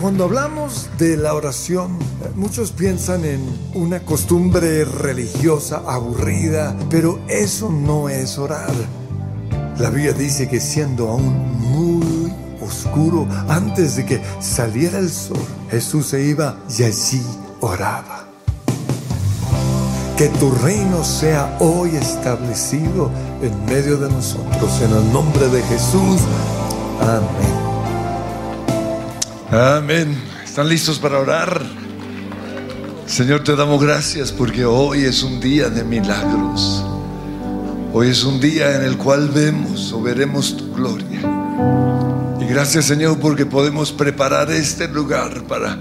Cuando hablamos de la oración, muchos piensan en una costumbre religiosa aburrida, pero eso no es orar. La Biblia dice que siendo aún muy oscuro, antes de que saliera el sol, Jesús se iba y allí oraba. Que tu reino sea hoy establecido en medio de nosotros, en el nombre de Jesús. Amén. Amén. ¿Están listos para orar? Señor, te damos gracias porque hoy es un día de milagros. Hoy es un día en el cual vemos o veremos tu gloria. Y gracias Señor porque podemos preparar este lugar para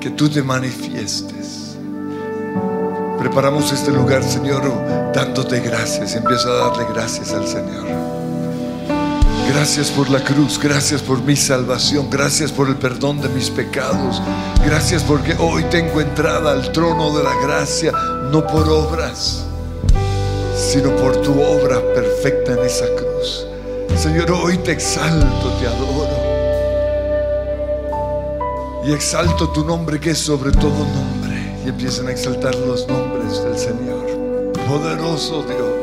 que tú te manifiestes. Preparamos este lugar, Señor, dándote gracias. Empieza a darle gracias al Señor. Gracias por la cruz, gracias por mi salvación, gracias por el perdón de mis pecados, gracias porque hoy tengo entrada al trono de la gracia, no por obras, sino por tu obra perfecta en esa cruz. Señor, hoy te exalto, te adoro. Y exalto tu nombre que es sobre todo nombre. Y empiezan a exaltar los nombres del Señor. Poderoso Dios.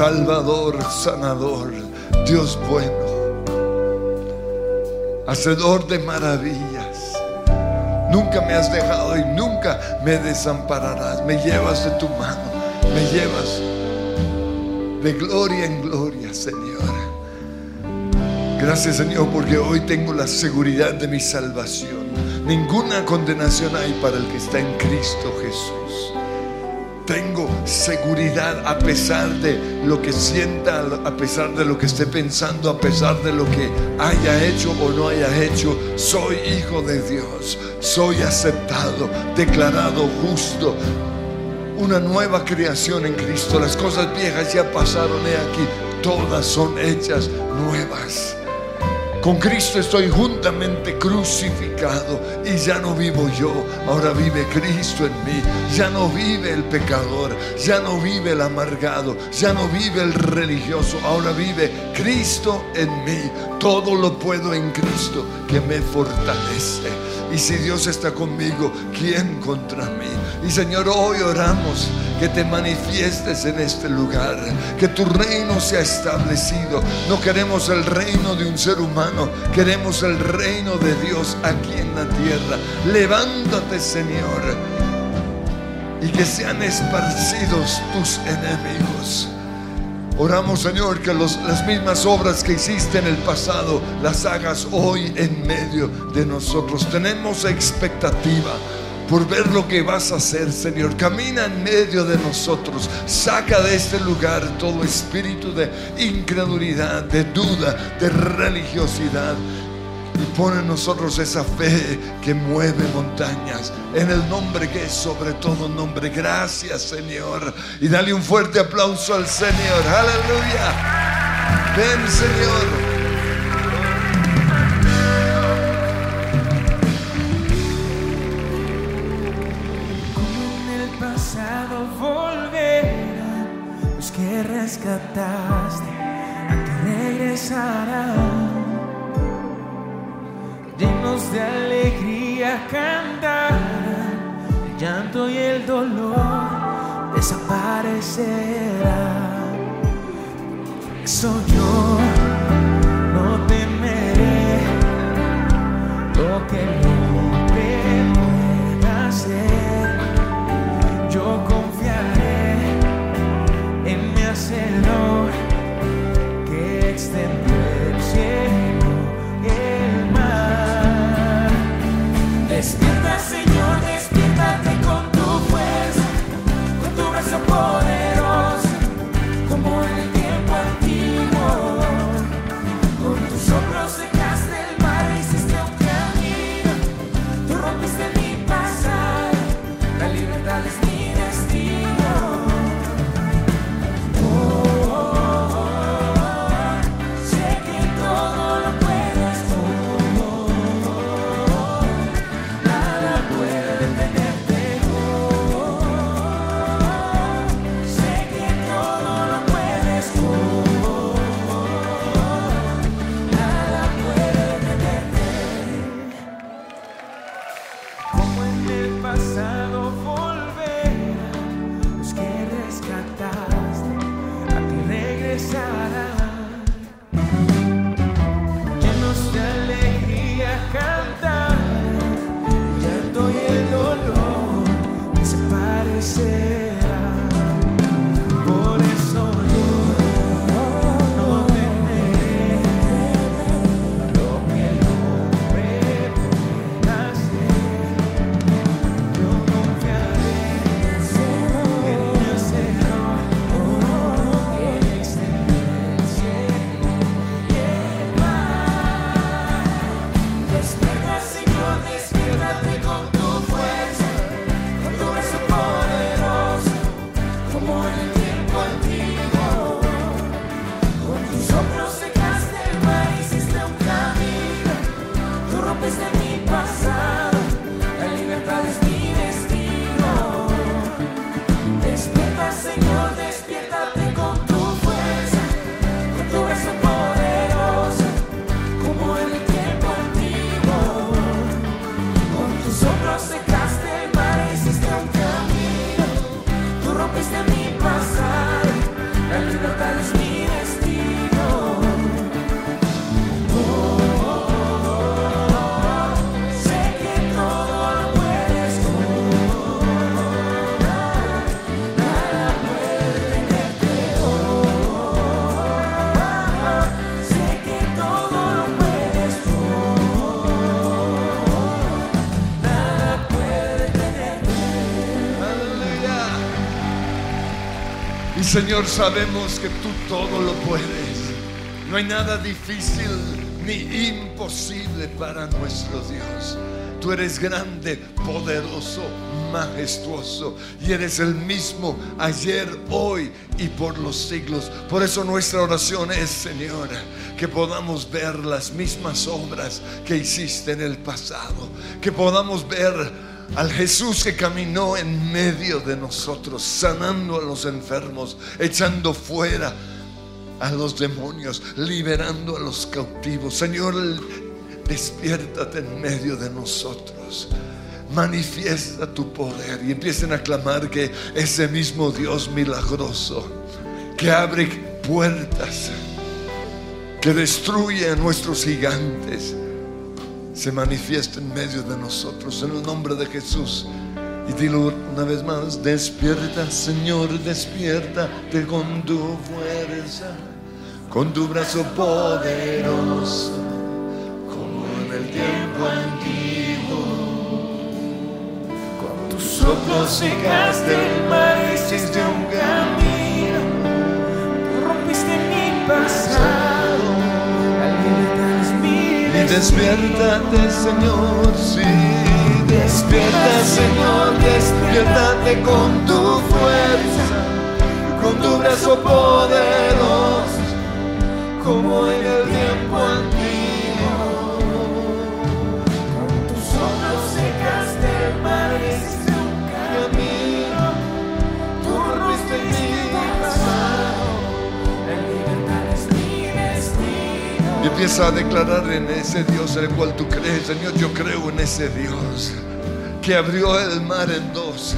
Salvador, sanador, Dios bueno. Hacedor de maravillas. Nunca me has dejado y nunca me desampararás. Me llevas de tu mano. Me llevas de gloria en gloria, Señor. Gracias, Señor, porque hoy tengo la seguridad de mi salvación. Ninguna condenación hay para el que está en Cristo Jesús. Tengo seguridad a pesar de lo que sienta, a pesar de lo que esté pensando, a pesar de lo que haya hecho o no haya hecho. Soy hijo de Dios, soy aceptado, declarado justo, una nueva creación en Cristo. Las cosas viejas ya pasaron he aquí, todas son hechas nuevas. Con Cristo estoy juntamente crucificado y ya no vivo yo, ahora vive Cristo en mí. Ya no vive el pecador, ya no vive el amargado, ya no vive el religioso, ahora vive Cristo en mí. Todo lo puedo en Cristo que me fortalece. Y si Dios está conmigo, ¿quién contra mí? Y Señor, hoy oramos que te manifiestes en este lugar, que tu reino sea establecido. No queremos el reino de un ser humano, queremos el reino de Dios aquí en la tierra. Levántate, Señor, y que sean esparcidos tus enemigos. Oramos, Señor, que las mismas obras que hiciste en el pasado las hagas hoy en medio de nosotros. Tenemos expectativa por ver lo que vas a hacer, Señor. Camina en medio de nosotros. Saca de este lugar todo espíritu de incredulidad, de duda, de religiosidad. Y pone en nosotros esa fe que mueve montañas. En el nombre que es sobre todo nombre. Gracias, Señor. Y dale un fuerte aplauso al Señor. Aleluya. Ven, Señor. rescataste, a ti regresarán. Llenos de alegría cantarán, el llanto y el dolor desaparecerán. Soy yo Señor, sabemos que tú todo lo puedes. No hay nada difícil ni imposible para nuestro Dios. Tú eres grande, poderoso, majestuoso y eres el mismo ayer, hoy y por los siglos. Por eso nuestra oración es, Señor, que podamos ver las mismas obras que hiciste en el pasado, que podamos ver al Jesús que caminó en medio de nosotros, sanando a los enfermos, echando fuera a los demonios, liberando a los cautivos. Señor, despiértate en medio de nosotros. Manifiesta tu poder y empiecen a clamar que ese mismo Dios milagroso que abre puertas, que destruye a nuestros gigantes, se manifiesta en medio de nosotros en el nombre de Jesús. Y dilo una vez más, despierta Señor, despierta con tu fuerza, con tu brazo poderoso, como en el tiempo antiguo. Con tus ojos secaste el mar hiciste un camino. Despiértate Señor, sí, Despierta, Señor, despiértate con tu fuerza, con tu brazo poderoso, como en el tiempo antiguo. Y empieza a declarar en ese Dios el cual tú crees, Señor, yo creo en ese Dios que abrió el mar en dos,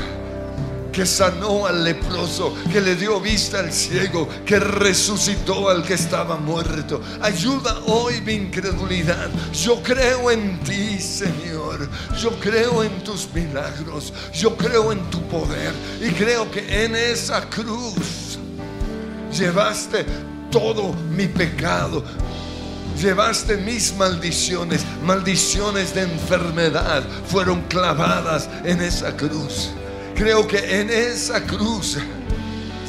que sanó al leproso, que le dio vista al ciego, que resucitó al que estaba muerto. Ayuda hoy mi incredulidad. Yo creo en ti, Señor. Yo creo en tus milagros. Yo creo en tu poder. Y creo que en esa cruz llevaste todo mi pecado. Llevaste mis maldiciones, maldiciones de enfermedad, fueron clavadas en esa cruz. Creo que en esa cruz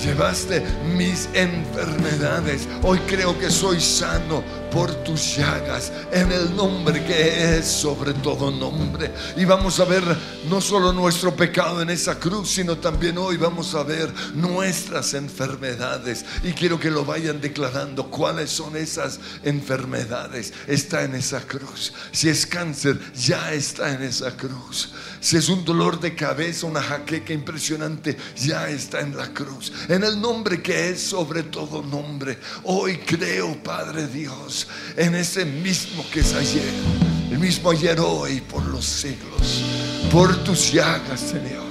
llevaste mis enfermedades. Hoy creo que soy sano por tus llagas, en el nombre que es sobre todo nombre. Y vamos a ver no solo nuestro pecado en esa cruz, sino también hoy vamos a ver nuestras enfermedades. Y quiero que lo vayan declarando cuáles son esas enfermedades. Está en esa cruz. Si es cáncer, ya está en esa cruz. Si es un dolor de cabeza, una jaqueca impresionante, ya está en la cruz. En el nombre que es sobre todo nombre. Hoy creo, Padre Dios, en ese mismo que es ayer. El mismo ayer, hoy, por los siglos. Por tus llagas, Señor.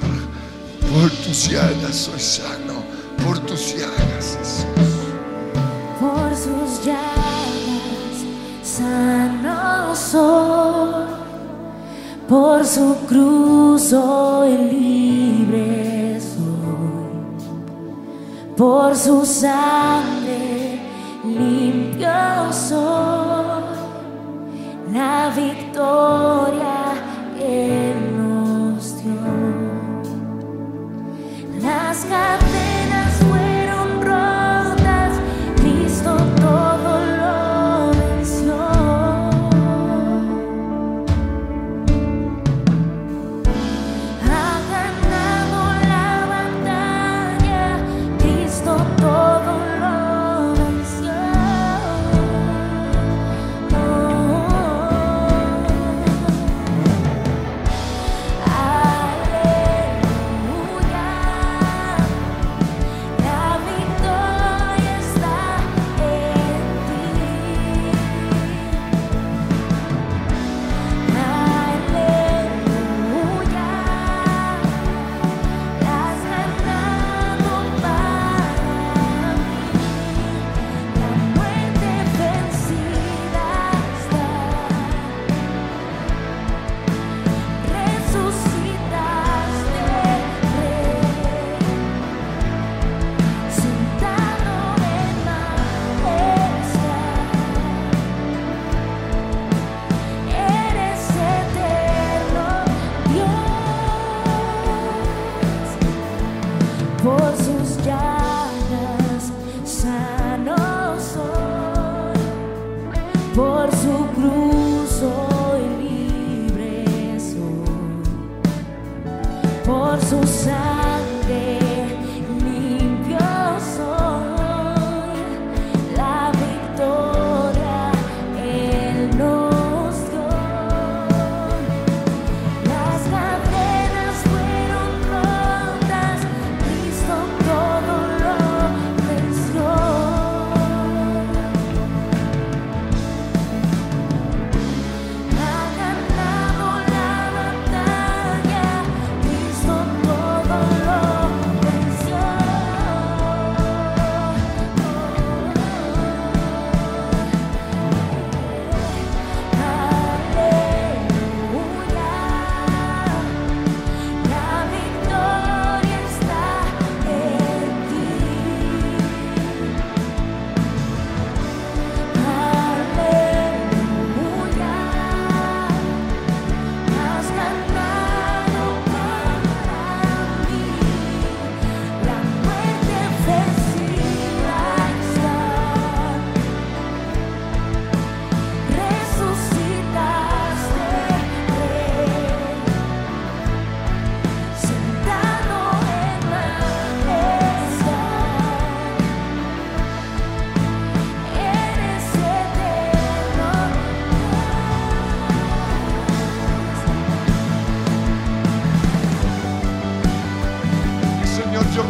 Por tus llagas soy sano. Por tus llagas, Jesús. Por sus llagas sano soy, por su cruz hoy libre soy, por su sangre limpio soy, la victoria Él nos dio. Las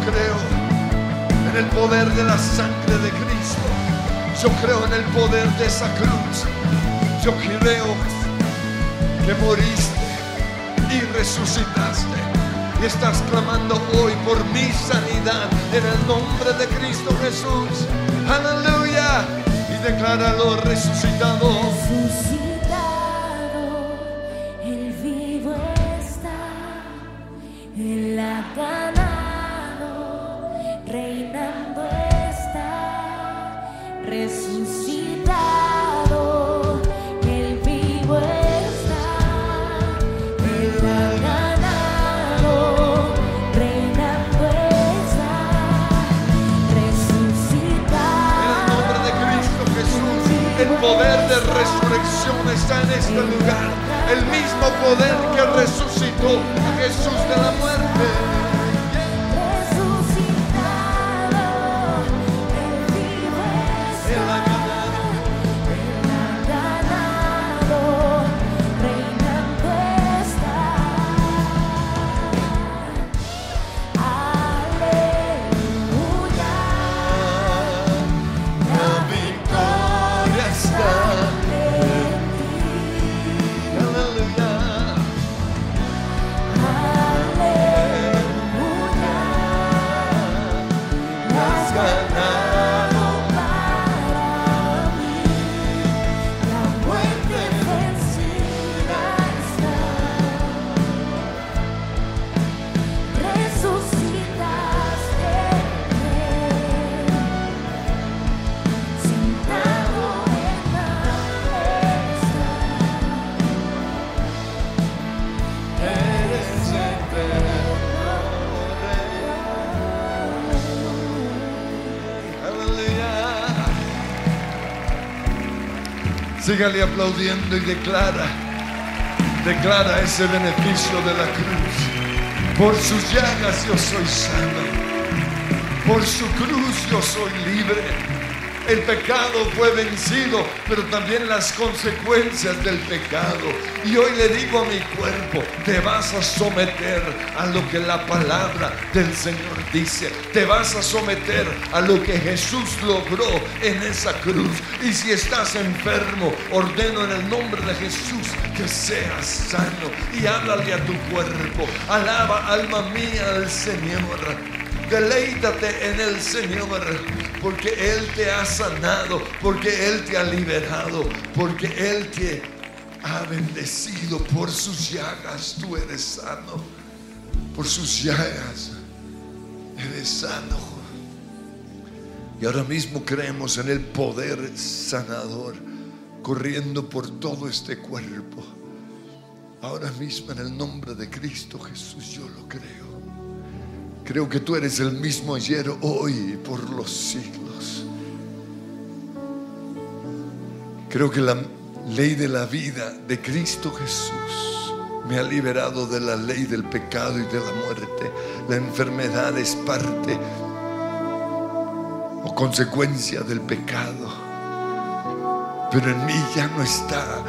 creo en el poder de la sangre de Cristo. Yo creo en el poder de esa cruz. Yo creo que moriste y resucitaste. Y estás clamando hoy por mi sanidad en el nombre de Cristo Jesús. Aleluya. Y decláralo resucitado. Resurrección está en este lugar. El mismo poder que resucitó Jesús de la muerte. Sígale aplaudiendo y declara, declara ese beneficio de la cruz. Por sus llagas yo soy sano, por su cruz yo soy libre. El pecado fue vencido, pero también las consecuencias del pecado. Y hoy le digo a mi cuerpo, te vas a someter a lo que la palabra del Señor dice. Te vas a someter a lo que Jesús logró en esa cruz. Y si estás enfermo, ordeno en el nombre de Jesús que seas sano. Y háblale a tu cuerpo. Alaba, alma mía, al Señor. Deleítate en el Señor, porque Él te ha sanado, porque Él te ha liberado, porque Él te ha bendecido. Por sus llagas tú eres sano. Por sus llagas Y ahora mismo creemos en el poder sanador corriendo por todo este cuerpo. Ahora mismo en el nombre de Cristo Jesús yo lo creo. Creo que tú eres el mismo ayer, hoy y por los siglos. Creo que la ley de la vida de Cristo Jesús me ha liberado de la ley del pecado y de la muerte. La enfermedad es parte o consecuencia del pecado. Pero en mí ya no está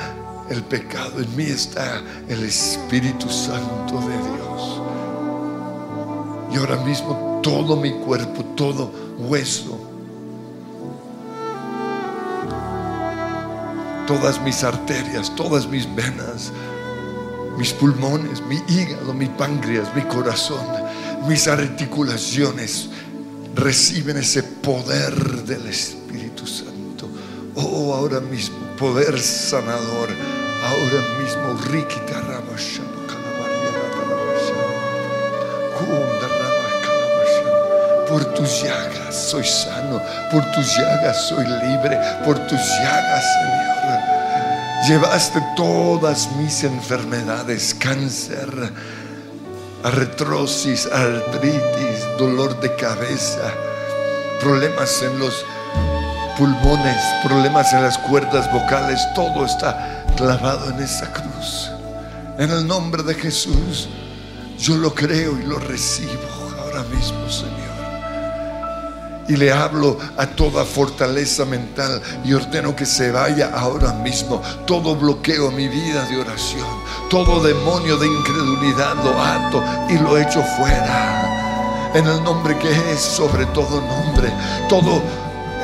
el pecado, en mí está el Espíritu Santo de Dios. Y ahora mismo todo mi cuerpo, todo hueso, todas mis arterias, todas mis venas, mis pulmones, mi hígado, mi páncreas, mi corazón, mis articulaciones reciben ese poder del Espíritu Santo. Oh, ahora mismo, poder sanador. Ahora mismo, Rikita Por tus llagas soy sano, por tus llagas soy libre, por tus llagas, Señor. Llevaste todas mis enfermedades, cáncer, artrosis, artritis, dolor de cabeza, problemas en los pulmones, problemas en las cuerdas vocales, todo está clavado en esa cruz. En el nombre de Jesús, yo lo creo y lo recibo ahora mismo, Señor. Y le hablo a toda fortaleza mental y ordeno que se vaya ahora mismo todo bloqueo mi vida de oración, todo demonio de incredulidad lo ato y lo echo fuera. En el nombre que es sobre todo nombre, todo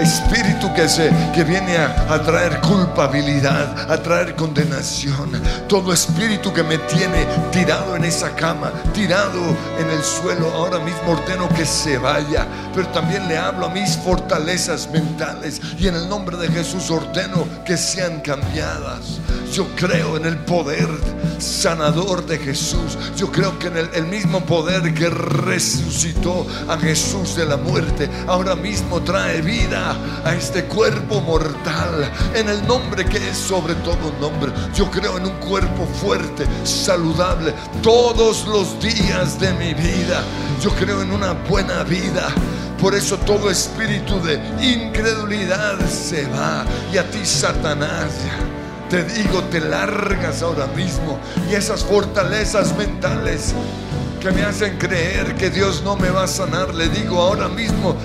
espíritu que, se, que viene a, traer culpabilidad, a traer condenación, todo espíritu que me tiene tirado en esa cama, tirado en el suelo, ahora mismo ordeno que se vaya, pero también le hablo a mis fortalezas mentales y en el nombre de Jesús ordeno que sean cambiadas. Yo creo en el poder sanador de Jesús. Yo creo que en el mismo poder que resucitó a Jesús de la muerte, ahora mismo trae vida a este cuerpo mortal. En el nombre que es sobre todo nombre. Yo creo en un cuerpo fuerte, saludable, todos los días de mi vida. Yo creo en una buena vida. Por eso todo espíritu de incredulidad se va. Y a ti, Satanás, te digo, te largas ahora mismo. Y esas fortalezas mentales que me hacen creer que Dios no me va a sanar, le digo ahora mismo,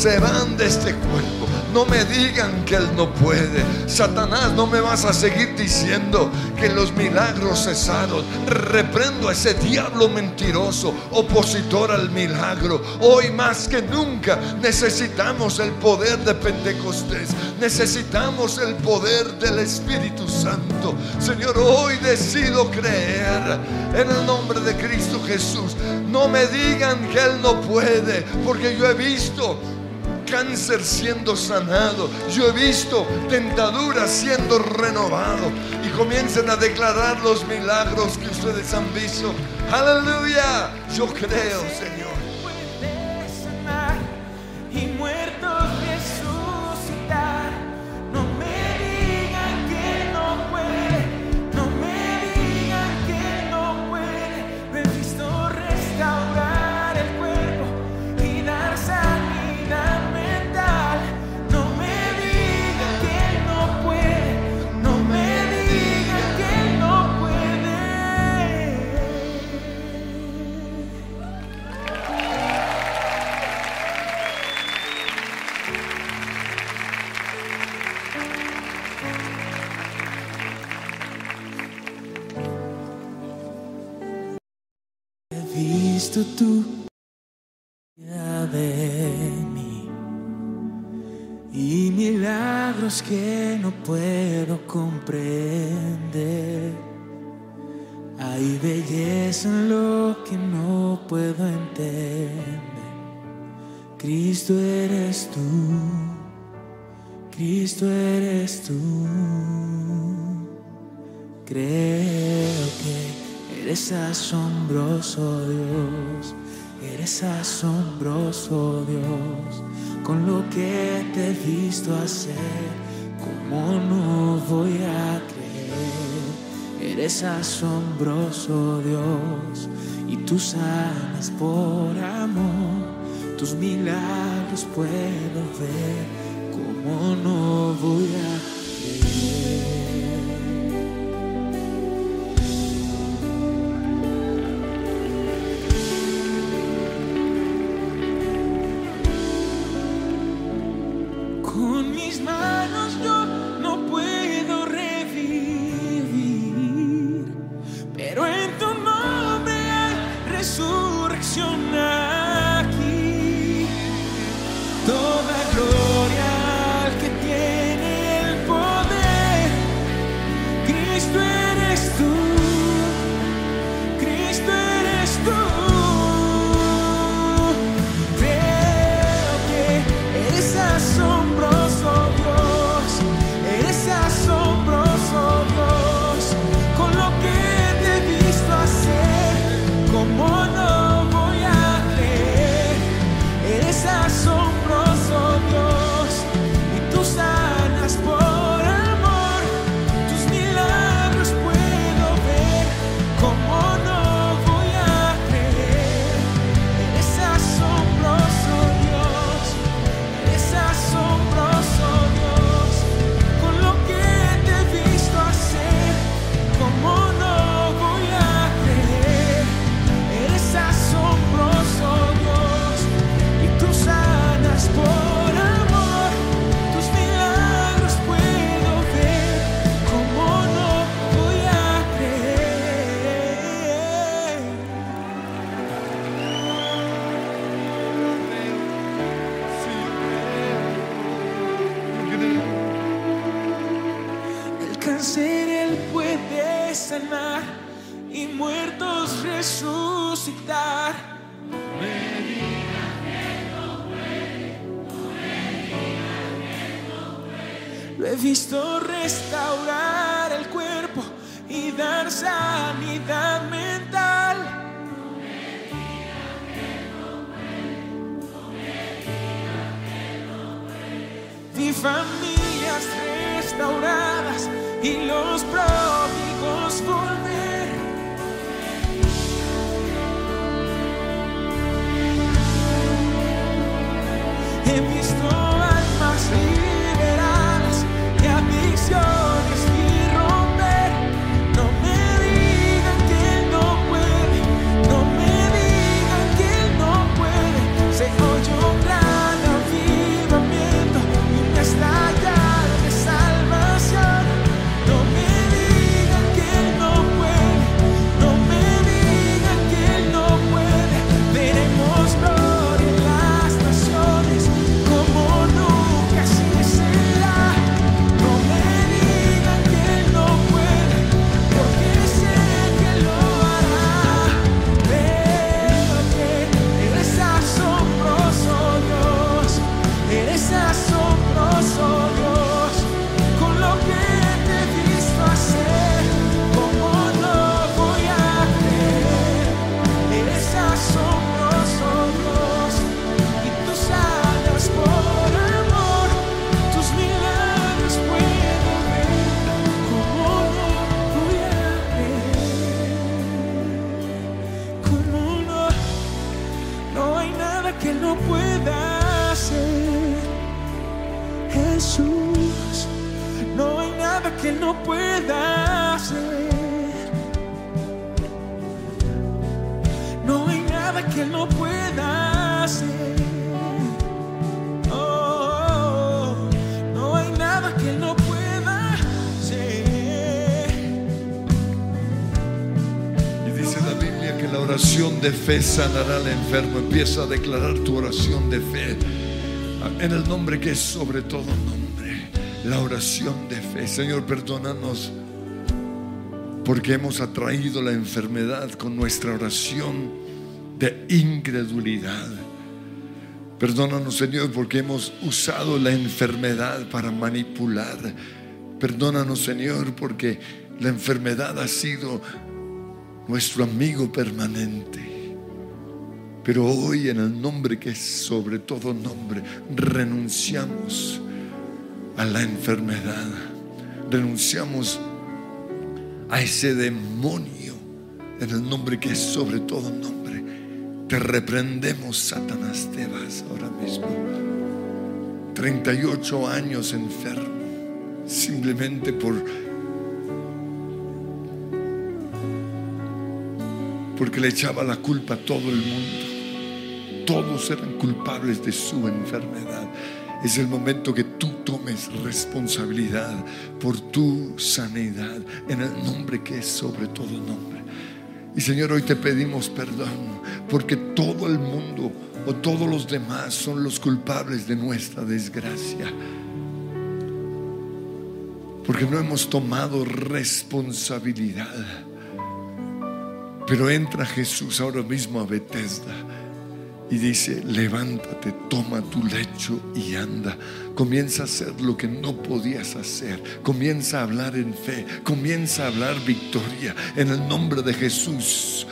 se van de este cuerpo. No me digan que Él no puede. Satanás, no me vas a seguir diciendo que los milagros cesaron. Reprendo a ese diablo mentiroso, opositor al milagro. Hoy más que nunca necesitamos el poder de Pentecostés. Necesitamos el poder del Espíritu Santo. Señor, hoy decido creer en el nombre de Cristo Jesús. No me digan que Él no puede, porque yo he visto cáncer siendo sanado. Yo he visto tentaduras siendo renovado. Y comiencen a declarar los milagros que ustedes han visto. Aleluya. Yo creo, Señor. Tu ya de mí y milagros que no puedo comprender. Hay belleza en lo que no puedo entender. Cristo eres tú, Cristo eres tú. Creo que eres asombroso Dios, eres asombroso Dios, con lo que te he visto hacer, ¿cómo no voy a creer? Eres asombroso Dios, y tú sanas por amor, tus milagros puedo ver, ¿cómo no voy a vencer, fe sanará al enfermo. Empieza a declarar tu oración de fe en el nombre que es sobre todo nombre. La oración de fe. Señor, perdónanos porque hemos atraído la enfermedad con nuestra oración de incredulidad. Perdónanos, Señor, porque hemos usado la enfermedad para manipular. Perdónanos, Señor, porque la enfermedad ha sido nuestro amigo permanente. Pero hoy, en el nombre que es sobre todo nombre, renunciamos a la enfermedad. Renunciamos a ese demonio en el nombre que es sobre todo nombre. Te reprendemos, Satanás, te vas ahora mismo. 38 años enfermo, simplemente por porque le echaba la culpa a todo el mundo. Todos eran culpables de su enfermedad. Es el momento que tú tomes responsabilidad por tu sanidad en el nombre que es sobre todo nombre. Y Señor, hoy te pedimos perdón porque todo el mundo o todos los demás son los culpables de nuestra desgracia. Porque no hemos tomado responsabilidad. Pero entra Jesús ahora mismo a Bethesda y dice, levántate, toma tu lecho y anda. Comienza a hacer lo que no podías hacer. Comienza a hablar en fe. Comienza a hablar victoria en el nombre de Jesús.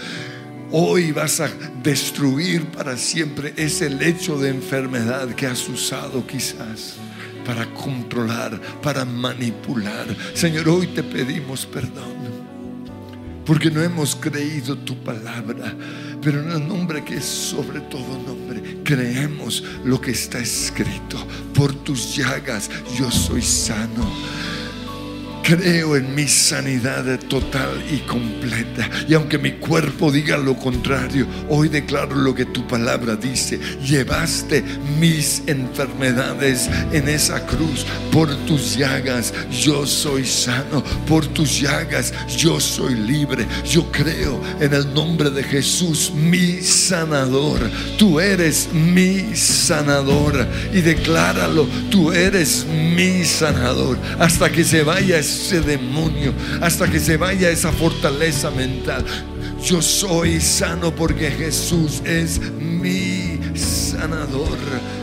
Hoy vas a destruir para siempre ese lecho de enfermedad que has usado quizás para controlar, para manipular. Señor, hoy te pedimos perdón porque no hemos creído tu palabra, pero en el nombre que es sobre todo nombre, creemos lo que está escrito. Por tus llagas yo soy sano. Creo en mi sanidad total y completa. Y aunque mi cuerpo diga lo contrario, hoy declaro lo que tu palabra dice. Llevaste mis enfermedades en esa cruz. Por tus llagas yo soy sano. Por tus llagas yo soy libre. Yo creo en el nombre de Jesús, mi sanador. Tú eres mi sanador. Y decláralo, tú eres mi sanador. Hasta que se vaya ese demonio, hasta que se vaya esa fortaleza mental. Yo soy sano porque Jesús es mi sanador.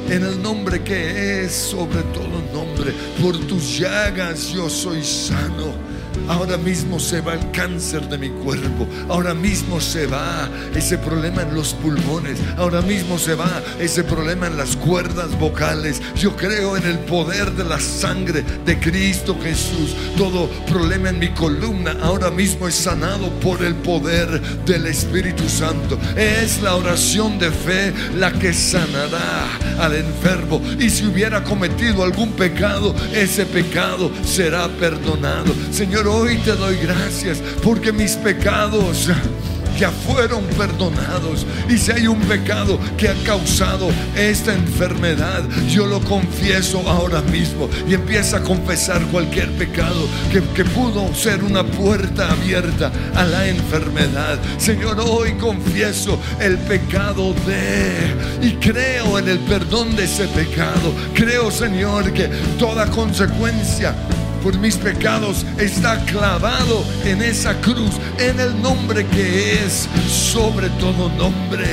En el nombre que es sobre todo nombre. Por tus llagas yo soy sano. Ahora mismo se va el cáncer de mi cuerpo. Ahora mismo se va ese problema en los pulmones. Ahora mismo se va ese problema en las cuerdas vocales. Yo creo en el poder de la sangre de Cristo Jesús. Todo problema en mi columna ahora mismo es sanado por el poder del Espíritu Santo. Es la oración de fe la que sanará al enfermo. Y si hubiera cometido algún pecado, ese pecado será perdonado. Señor, hoy te doy gracias porque mis pecados ya fueron perdonados. Y si hay un pecado que ha causado esta enfermedad, yo lo confieso ahora mismo y empieza a confesar cualquier pecado que, que pudo ser una puerta abierta a la enfermedad. Señor, hoy confieso el pecado de y creo en el perdón de ese pecado. Creo, Señor, que toda consecuencia por mis pecados está clavado en esa cruz, en el nombre que es sobre todo nombre.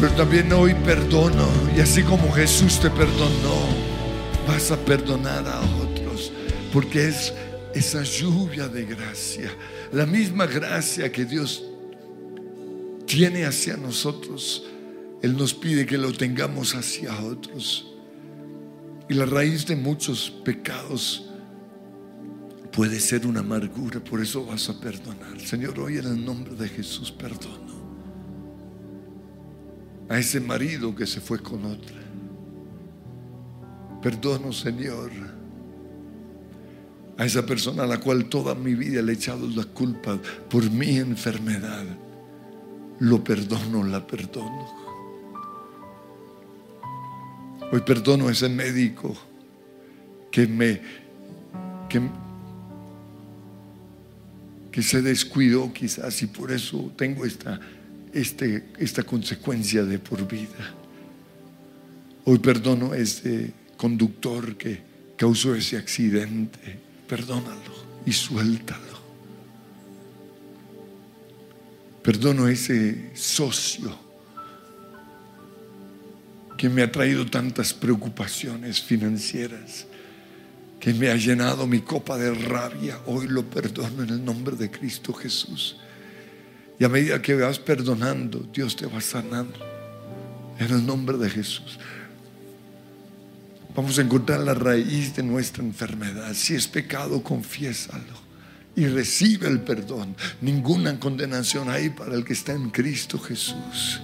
Pero también hoy perdono, y así como Jesús te perdonó, vas a perdonar a otros, porque es esa lluvia de gracia, la misma gracia que Dios tiene hacia nosotros, Él nos pide que lo tengamos hacia otros. Y la raíz de muchos pecados puede ser una amargura, por eso vas a perdonar. Señor, hoy en el nombre de Jesús perdono a ese marido que se fue con otra. Perdono, Señor, a esa persona a la cual toda mi vida le he echado la culpa por mi enfermedad. Lo perdono, la perdono. Hoy perdono a ese médico que me que, que se descuidó quizás y por eso tengo esta, este, esta consecuencia de por vida. Hoy perdono a ese conductor que causó ese accidente. Perdónalo y suéltalo. Perdono a ese socio que me ha traído tantas preocupaciones financieras, que me ha llenado mi copa de rabia. Hoy lo perdono en el nombre de Cristo Jesús. Y a medida que vas perdonando, Dios te va sanando. En el nombre de Jesús. Vamos a encontrar la raíz de nuestra enfermedad. Si es pecado, confiésalo. Y recibe el perdón. Ninguna condenación hay para el que está en Cristo Jesús.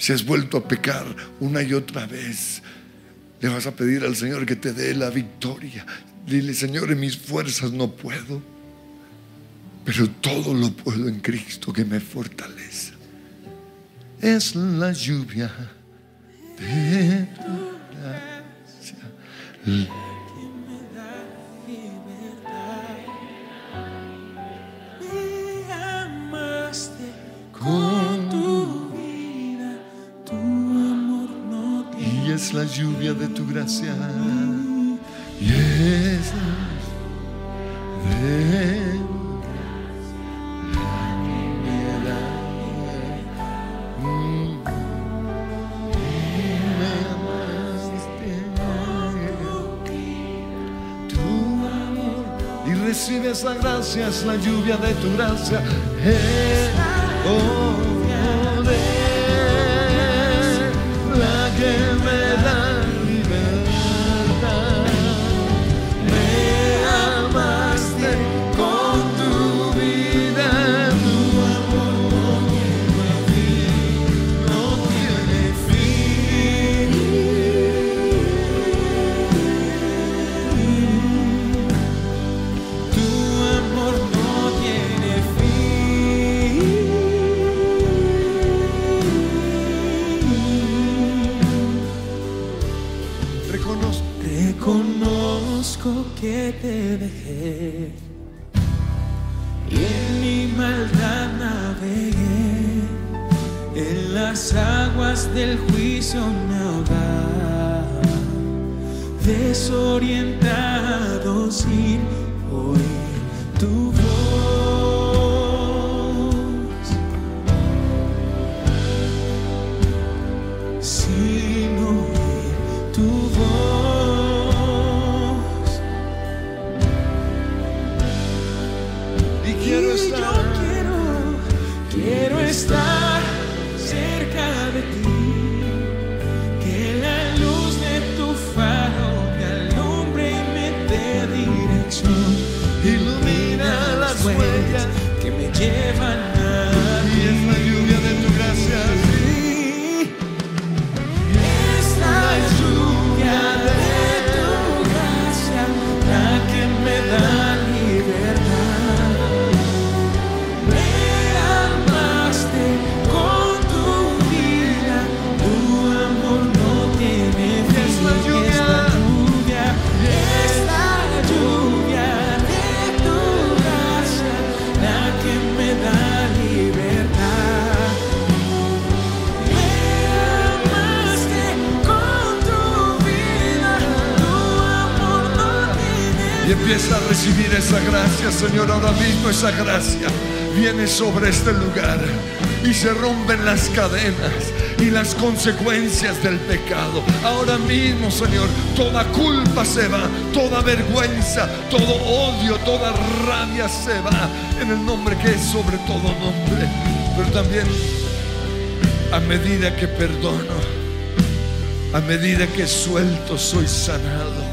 Si has vuelto a pecar una y otra vez, le vas a pedir al Señor que te dé la victoria. Dile, Señor, en mis fuerzas no puedo, pero todo lo puedo en Cristo que me fortalece. Es la lluvia de tu gracia. Me amaste con es la lluvia de tu gracia. Y es de Mm. Amor. Y recibe esa gracia, es la lluvia de tu gracia. Eh, oh, Señor. Ahora mismo esa gracia viene sobre este lugar y se rompen las cadenas y las consecuencias del pecado. Ahora mismo, Señor, toda culpa se va, toda vergüenza, todo odio, toda rabia se va en el nombre que es sobre todo nombre. Pero también a medida que perdono, a medida que suelto, soy sanado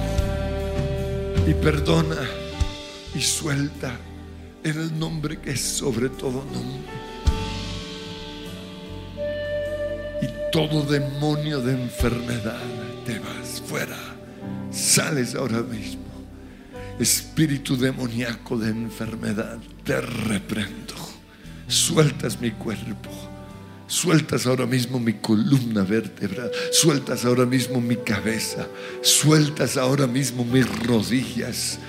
y perdona y suelta en el nombre que es sobre todo nombre. Y todo demonio de enfermedad te vas fuera, sales ahora mismo. Espíritu demoníaco de enfermedad, te reprendo. Sueltas mi cuerpo. Sueltas ahora mismo mi columna vertebral, sueltas ahora mismo mi cabeza, sueltas ahora mismo mis rodillas,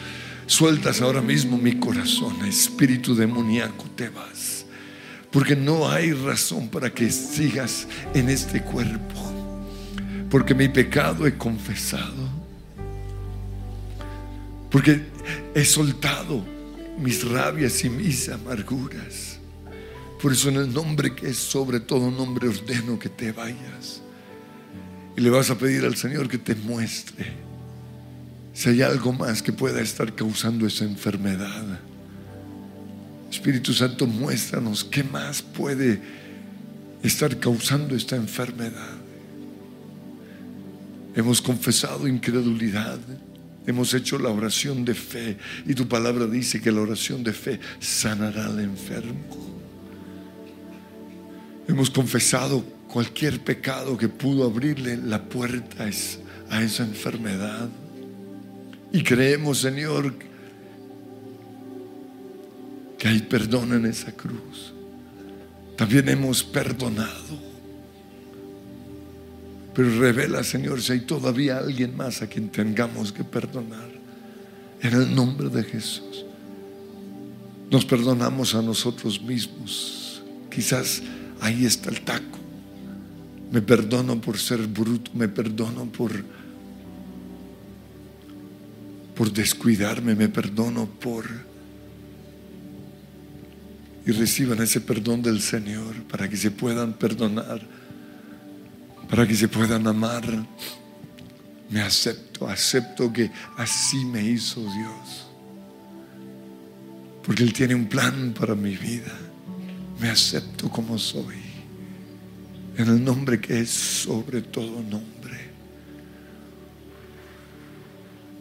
sueltas ahora mismo mi corazón, espíritu demoníaco, te vas. Porque no hay razón para que sigas en este cuerpo. Porque mi pecado he confesado. Porque he soltado mis rabias y mis amarguras. Por eso en el nombre que es sobre todo nombre ordeno que te vayas. Y le vas a pedir al Señor que te muestre si hay algo más que pueda estar causando esa enfermedad. Espíritu Santo, muéstranos qué más puede estar causando esta enfermedad. Hemos confesado incredulidad. Hemos hecho la oración de fe y tu palabra dice que la oración de fe sanará al enfermo. Hemos confesado cualquier pecado que pudo abrirle la puerta a es- a esa enfermedad. Y creemos, Señor, que hay perdón en esa cruz. También hemos perdonado. Pero revela, Señor, si hay todavía alguien más a quien tengamos que perdonar. En el nombre de Jesús. Nos perdonamos a nosotros mismos. Quizás ahí está el taco. Me perdono por ser bruto, me perdono por por descuidarme, me perdono por y reciban ese perdón del Señor para que se puedan perdonar, para que se puedan amar. Me acepto, acepto que así me hizo Dios. Porque Él tiene un plan para mi vida. Me acepto como soy. En el nombre que es sobre todo nombre.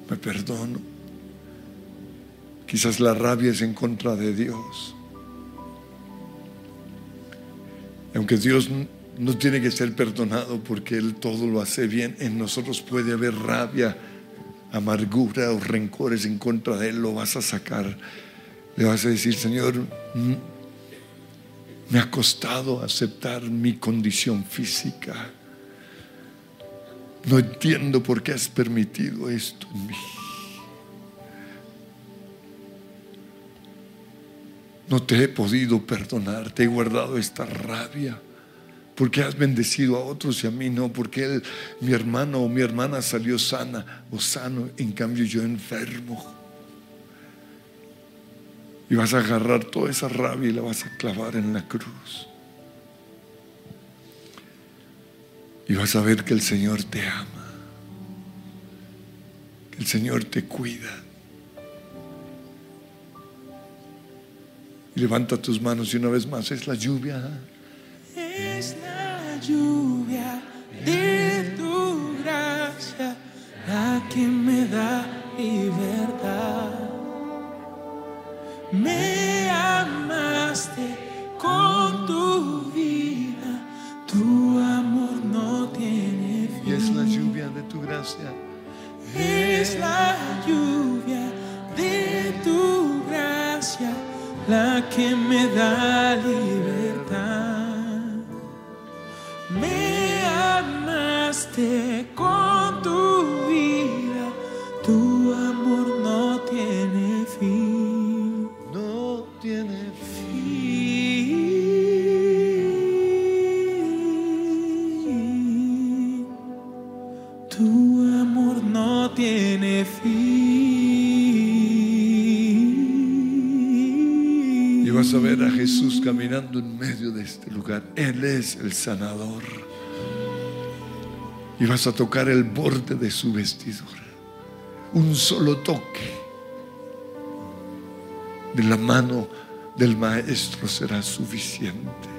Me perdono. Quizás la rabia es en contra de Dios. Aunque Dios no tiene que ser perdonado porque Él todo lo hace bien, en nosotros puede haber rabia, amargura o rencores en contra de Él, lo vas a sacar. Le vas a decir, Señor, me ha costado aceptar mi condición física. No entiendo por qué has permitido esto en mí. No te he podido perdonar, te he guardado esta rabia Porque has bendecido a otros y a mí no. Porque mi hermano o mi hermana salió sana o sano. En cambio yo enfermo. Y vas a agarrar toda esa rabia y la vas a clavar en la cruz. Y vas a ver que el Señor te ama. Que el Señor te cuida. Y levanta tus manos y una vez más es la lluvia. Es la lluvia de tu gracia. Es la lluvia de tu gracia la que me da libertad. Me amaste a ver a Jesús caminando en medio de este lugar. Él es el sanador. Y vas a tocar el borde de su vestidura. Un solo toque de la mano del Maestro será suficiente.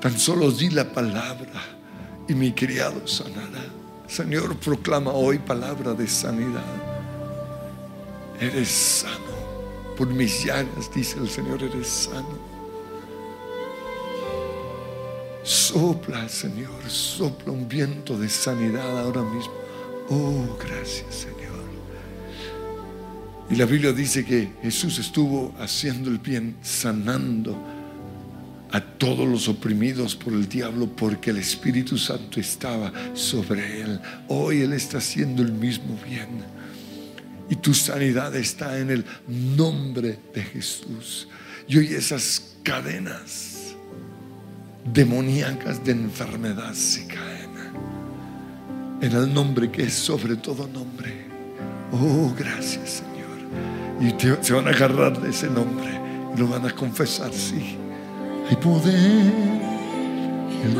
Tan solo di la palabra y mi criado sanará. Señor, proclama hoy palabra de sanidad. Eres sano. Por mis llagas, dice el Señor, eres sano. Sopla, Señor, sopla un viento de sanidad ahora mismo. Oh, gracias, Señor. Y la Biblia dice que Jesús estuvo haciendo el bien, sanando a todos los oprimidos por el diablo porque el Espíritu Santo estaba sobre él. Hoy Él está haciendo el mismo bien. Y tu sanidad está en el nombre de Jesús. Y hoy esas cadenas demoníacas de enfermedad se caen. En el nombre que es sobre todo nombre. Oh, gracias Señor. Y te- se van a agarrar de ese nombre. Y lo van a confesar, sí. Hay poder. El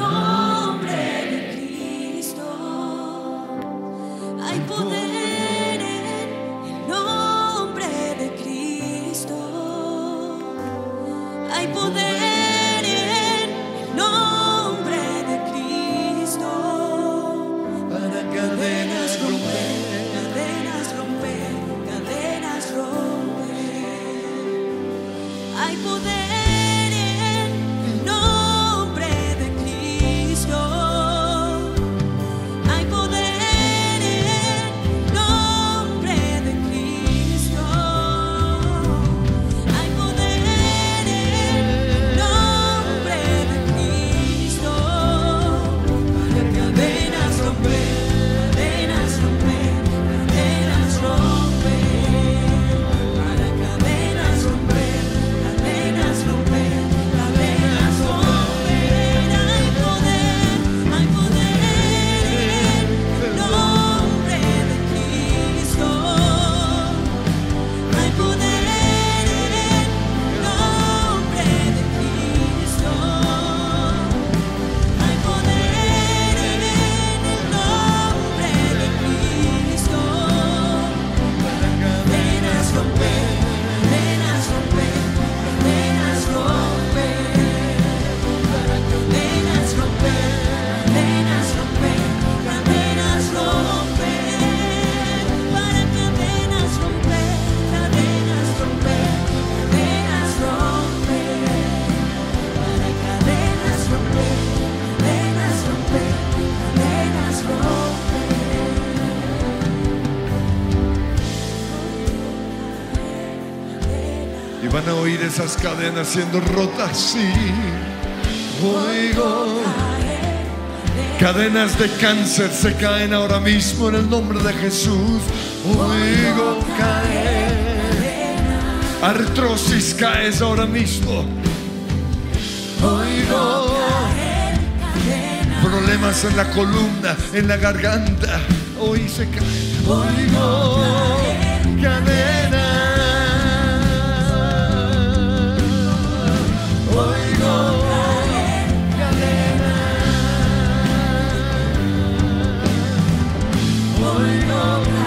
cadenas siendo rotas, sí. Oigo. Cadenas de cáncer se caen ahora mismo en el nombre de Jesús. Oigo caer. Artrosis caes ahora mismo. Oigo problemas en la columna, en la garganta. Hoy se cae. Oigo cadena. Oigo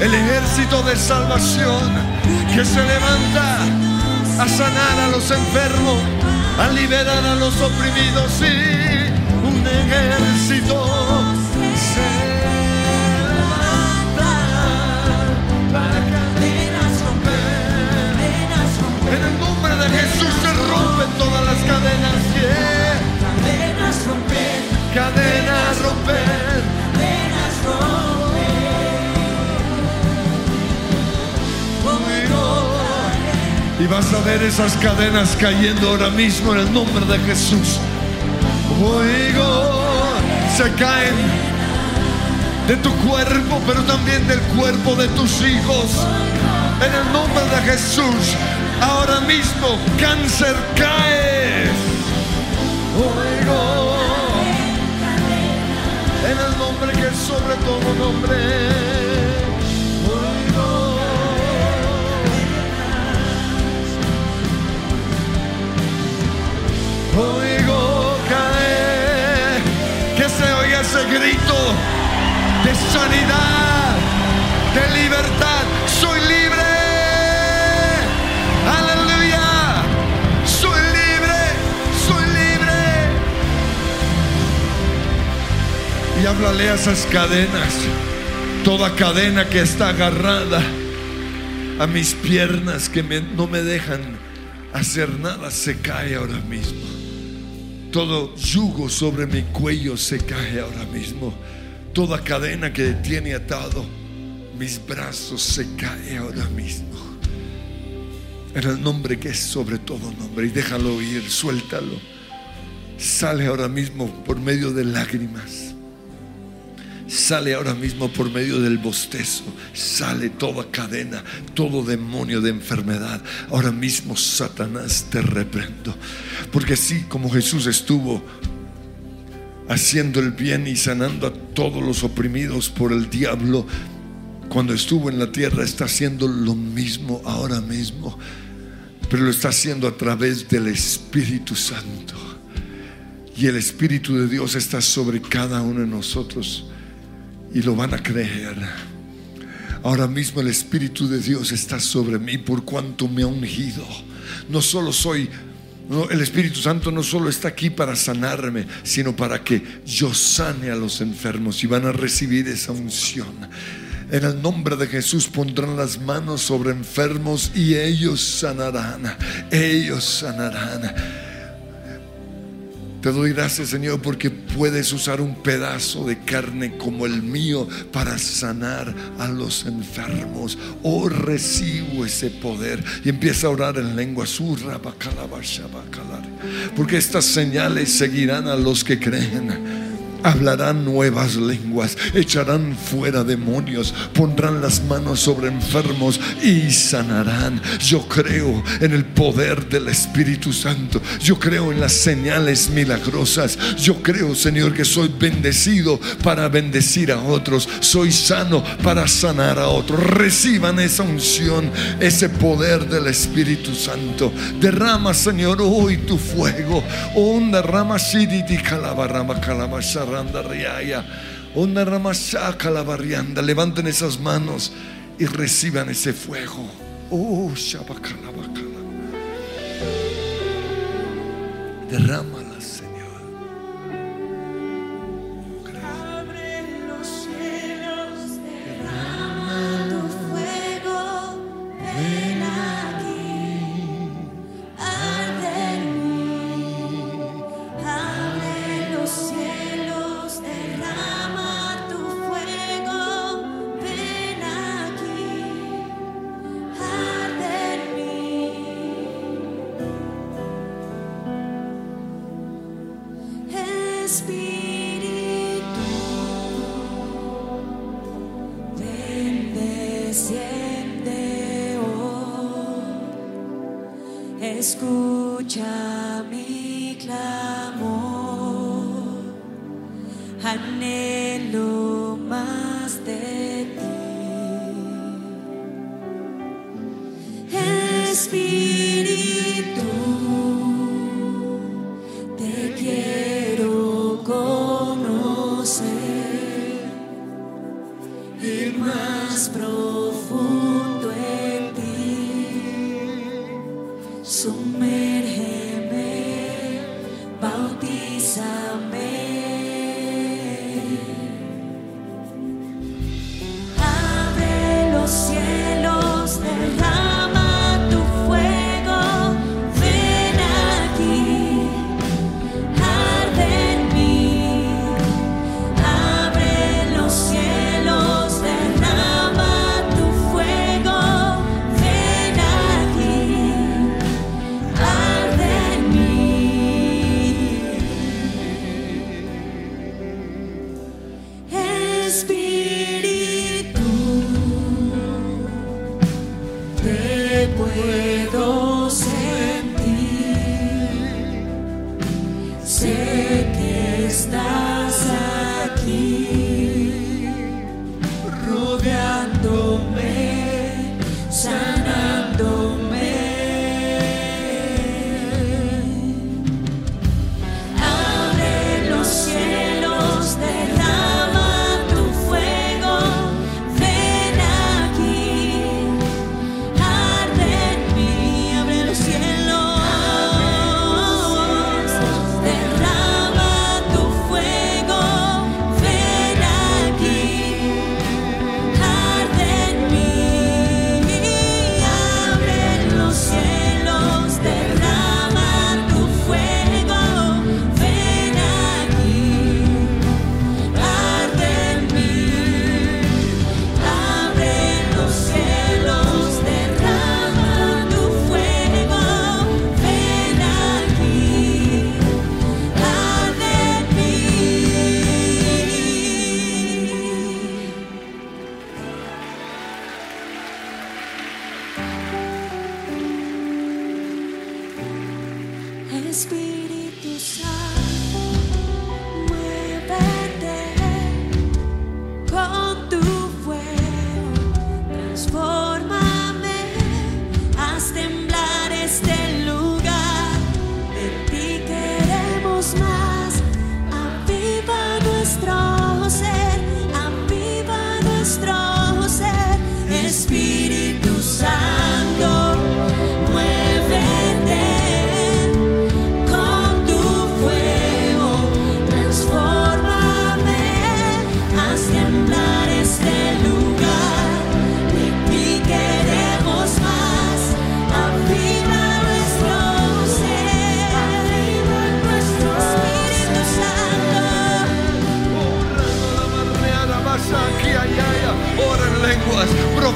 el ejército de salvación que se levanta a sanar a los enfermos, a liberar a los oprimidos. Sí, un ejército se levanta para cadenas romper. cadenas romper, En el nombre de Jesús se rompen todas las cadenas. yeah. cadenas romper, Cadenas romper. Y vas a ver esas cadenas cayendo ahora mismo en el nombre de Jesús. Oigo, se caen de tu cuerpo, pero también del cuerpo de tus hijos. En el nombre de Jesús, ahora mismo cáncer cae. Oigo, en el nombre que sobre todo nombre. Oigo caer, que se oiga ese grito de sanidad, de libertad. Soy libre. Aleluya. Soy libre, soy libre. Y háblale a esas cadenas, toda cadena que está agarrada a mis piernas que no me dejan hacer nada, se cae ahora mismo. Todo yugo sobre mi cuello se cae ahora mismo. Toda cadena que tiene atado mis brazos se cae ahora mismo. En el nombre que es sobre todo nombre. Y déjalo ir, suéltalo. Sale ahora mismo por medio de lágrimas. Sale ahora mismo por medio del bostezo. Sale toda cadena, todo demonio de enfermedad. Ahora mismo, Satanás, te reprendo. Porque así como Jesús estuvo haciendo el bien y sanando a todos los oprimidos por el diablo, cuando estuvo en la tierra, está haciendo lo mismo ahora mismo. Pero lo está haciendo a través del Espíritu Santo. Y el Espíritu de Dios está sobre cada uno de nosotros. Y lo van a creer. Ahora mismo el Espíritu de Dios está sobre mí por cuanto me ha ungido. No solo soy, el Espíritu Santo no solo está aquí para sanarme, sino para que yo sane a los enfermos y van a recibir esa unción. En el nombre de Jesús pondrán las manos sobre enfermos y ellos sanarán. Ellos sanarán. Te doy gracias, Señor, porque puedes usar un pedazo de carne como el mío para sanar a los enfermos. Oh, recibo ese poder. Y empieza a orar en lengua surra. Porque estas señales seguirán a los que creen. Hablarán nuevas lenguas, echarán fuera demonios, pondrán las manos sobre enfermos y sanarán. Yo creo en el poder del Espíritu Santo. Yo creo en las señales milagrosas. Yo creo, Señor, que soy bendecido para bendecir a otros. Soy sano para sanar a otros. Reciban esa unción, ese poder del Espíritu Santo. Derrama, Señor, hoy tu fuego. Onda rama shiriti calabarama calamasharanda riaya. Onda rama calabarrianda. Levanten esas manos y reciban ese fuego. Oh. Derrámala,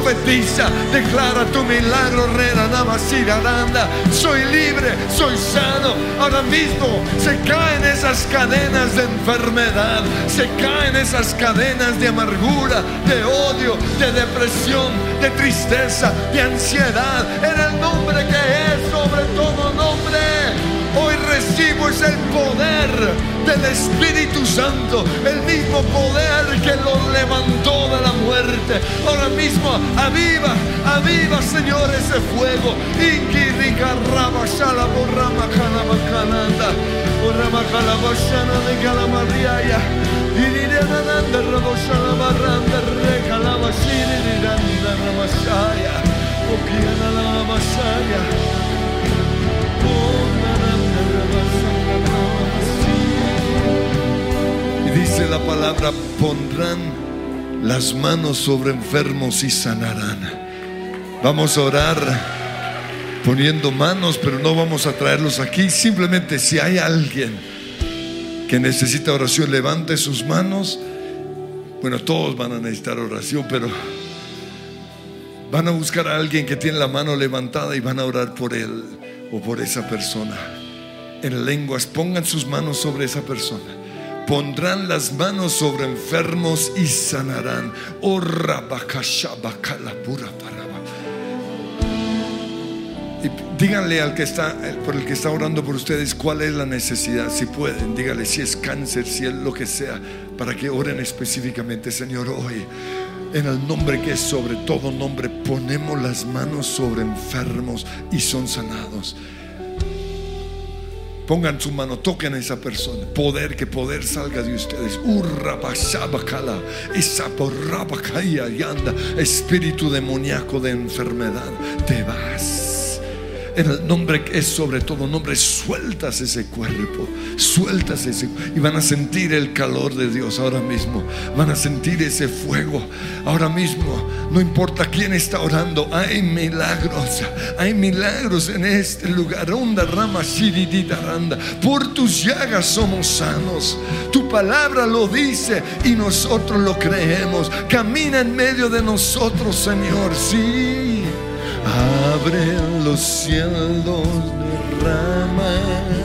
Profetiza, declara tu milagro, Rena Namasiraranda. Soy libre, soy sano. Ahora mismo se caen esas cadenas de enfermedad, se caen esas cadenas de amargura, de odio, de depresión, de tristeza, de ansiedad. En el nombre que es sobre todo es el poder del Espíritu Santo, el mismo poder que lo levantó de la muerte. Ahora mismo aviva, aviva Señor ese fuego. Inki dice la palabra, pondrán las manos sobre enfermos y sanarán. Vamos a orar poniendo manos, pero no vamos a traerlos aquí. Simplemente si hay alguien que necesita oración, levante sus manos. Bueno, todos van a necesitar oración, pero van a buscar a alguien que tiene la mano levantada y van a orar por él o por esa persona. En lenguas, pongan sus manos sobre esa persona. Pondrán las manos sobre enfermos y sanarán. Oh. Y díganle al que está, por el que está orando por ustedes, cuál es la necesidad. Si pueden, díganle si es cáncer, si es lo que sea, para que oren específicamente, Señor, hoy. En el nombre que es sobre todo nombre, ponemos las manos sobre enfermos y son sanados. Pongan su mano, toquen a esa persona. Poder, que poder salga de ustedes. Esa y anda. Espíritu demoníaco de enfermedad, te vas. En el nombre que es sobre todo nombre, sueltas ese cuerpo, sueltas ese y van a sentir el calor de Dios ahora mismo. Van a sentir ese fuego ahora mismo. No importa quién está orando, hay milagros, hay milagros en este lugar. Onda rama randa. Por tus llagas somos sanos. Tu palabra lo dice y nosotros lo creemos. Camina en medio de nosotros, Señor. Sí. Abre los cielos, derrama.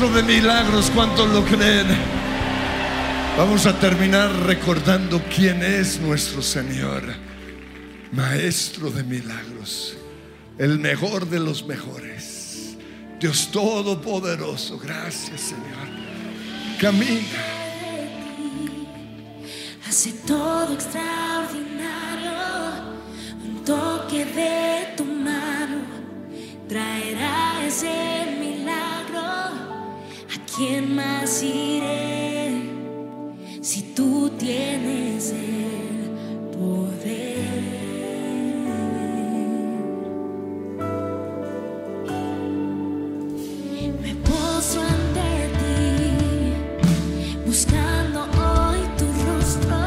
Maestro de milagros. ¿Cuántos lo creen? Vamos a terminar recordando quién es nuestro Señor. Maestro de milagros. El mejor de los mejores. Dios Todopoderoso. Gracias, Señor. Camina. Hace todo extraordinario, Me pozo ante ti, buscando hoy tu rostro.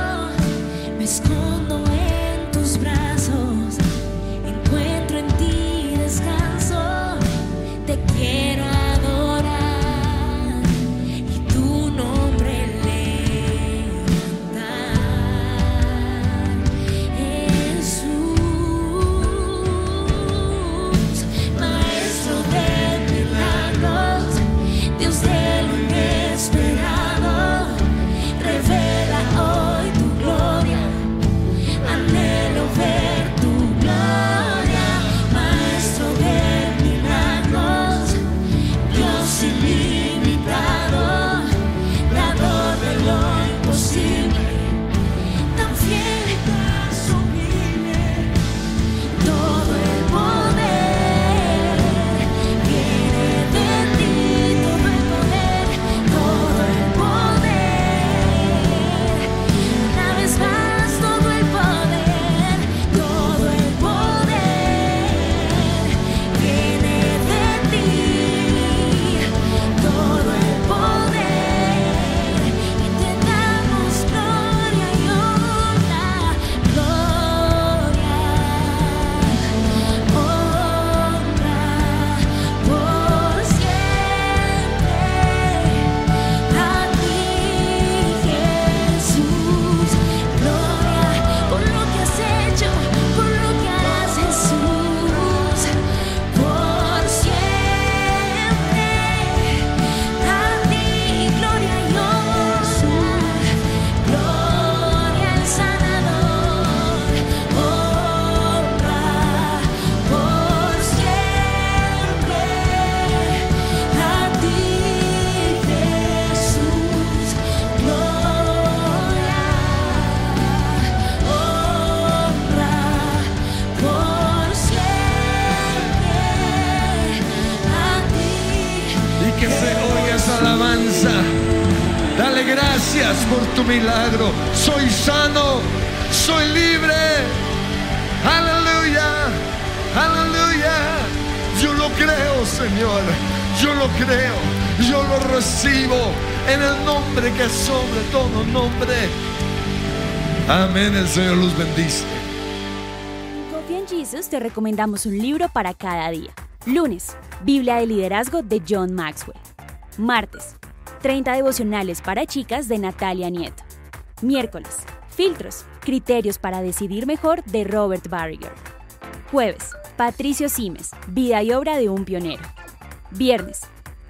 Creo. Yo lo recibo en el nombre que es sobre todo nombre. Amén. El Señor los bendice. En Coffee and Jesus te recomendamos un libro para cada día. Lunes, Biblia de Liderazgo de John Maxwell. Martes, 30 devocionales para chicas de Natalia Nieto. Miércoles, Filtros, criterios para decidir mejor de Robert Barriger. Jueves, Patricio Simes, vida y obra de un pionero. Viernes,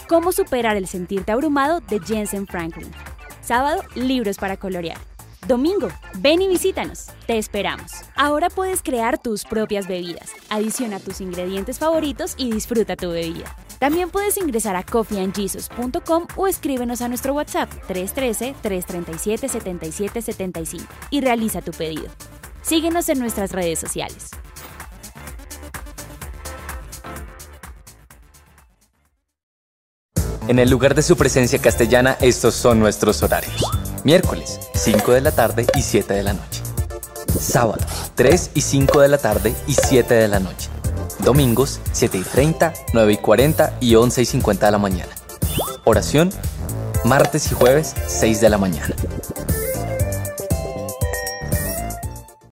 Cómo superar el sentirte abrumado de Jensen Franklin. Sábado, libros para colorear. Domingo, ven y visítanos. Te esperamos. Ahora puedes crear tus propias bebidas. Adiciona tus ingredientes favoritos y disfruta tu bebida. También puedes ingresar a coffeeandjesus.com o escríbenos a nuestro WhatsApp 313-337-7775 y realiza tu pedido. Síguenos en nuestras redes sociales. En el lugar de su presencia castellana, estos son nuestros horarios. Miércoles, 5 de la tarde y 7 de la noche. Sábado, 3 y 5 de la tarde y 7 de la noche. Domingos, 7 y 30, 9 y 40 y 11 y 50 de la mañana. Oración, martes y jueves, 6 de la mañana.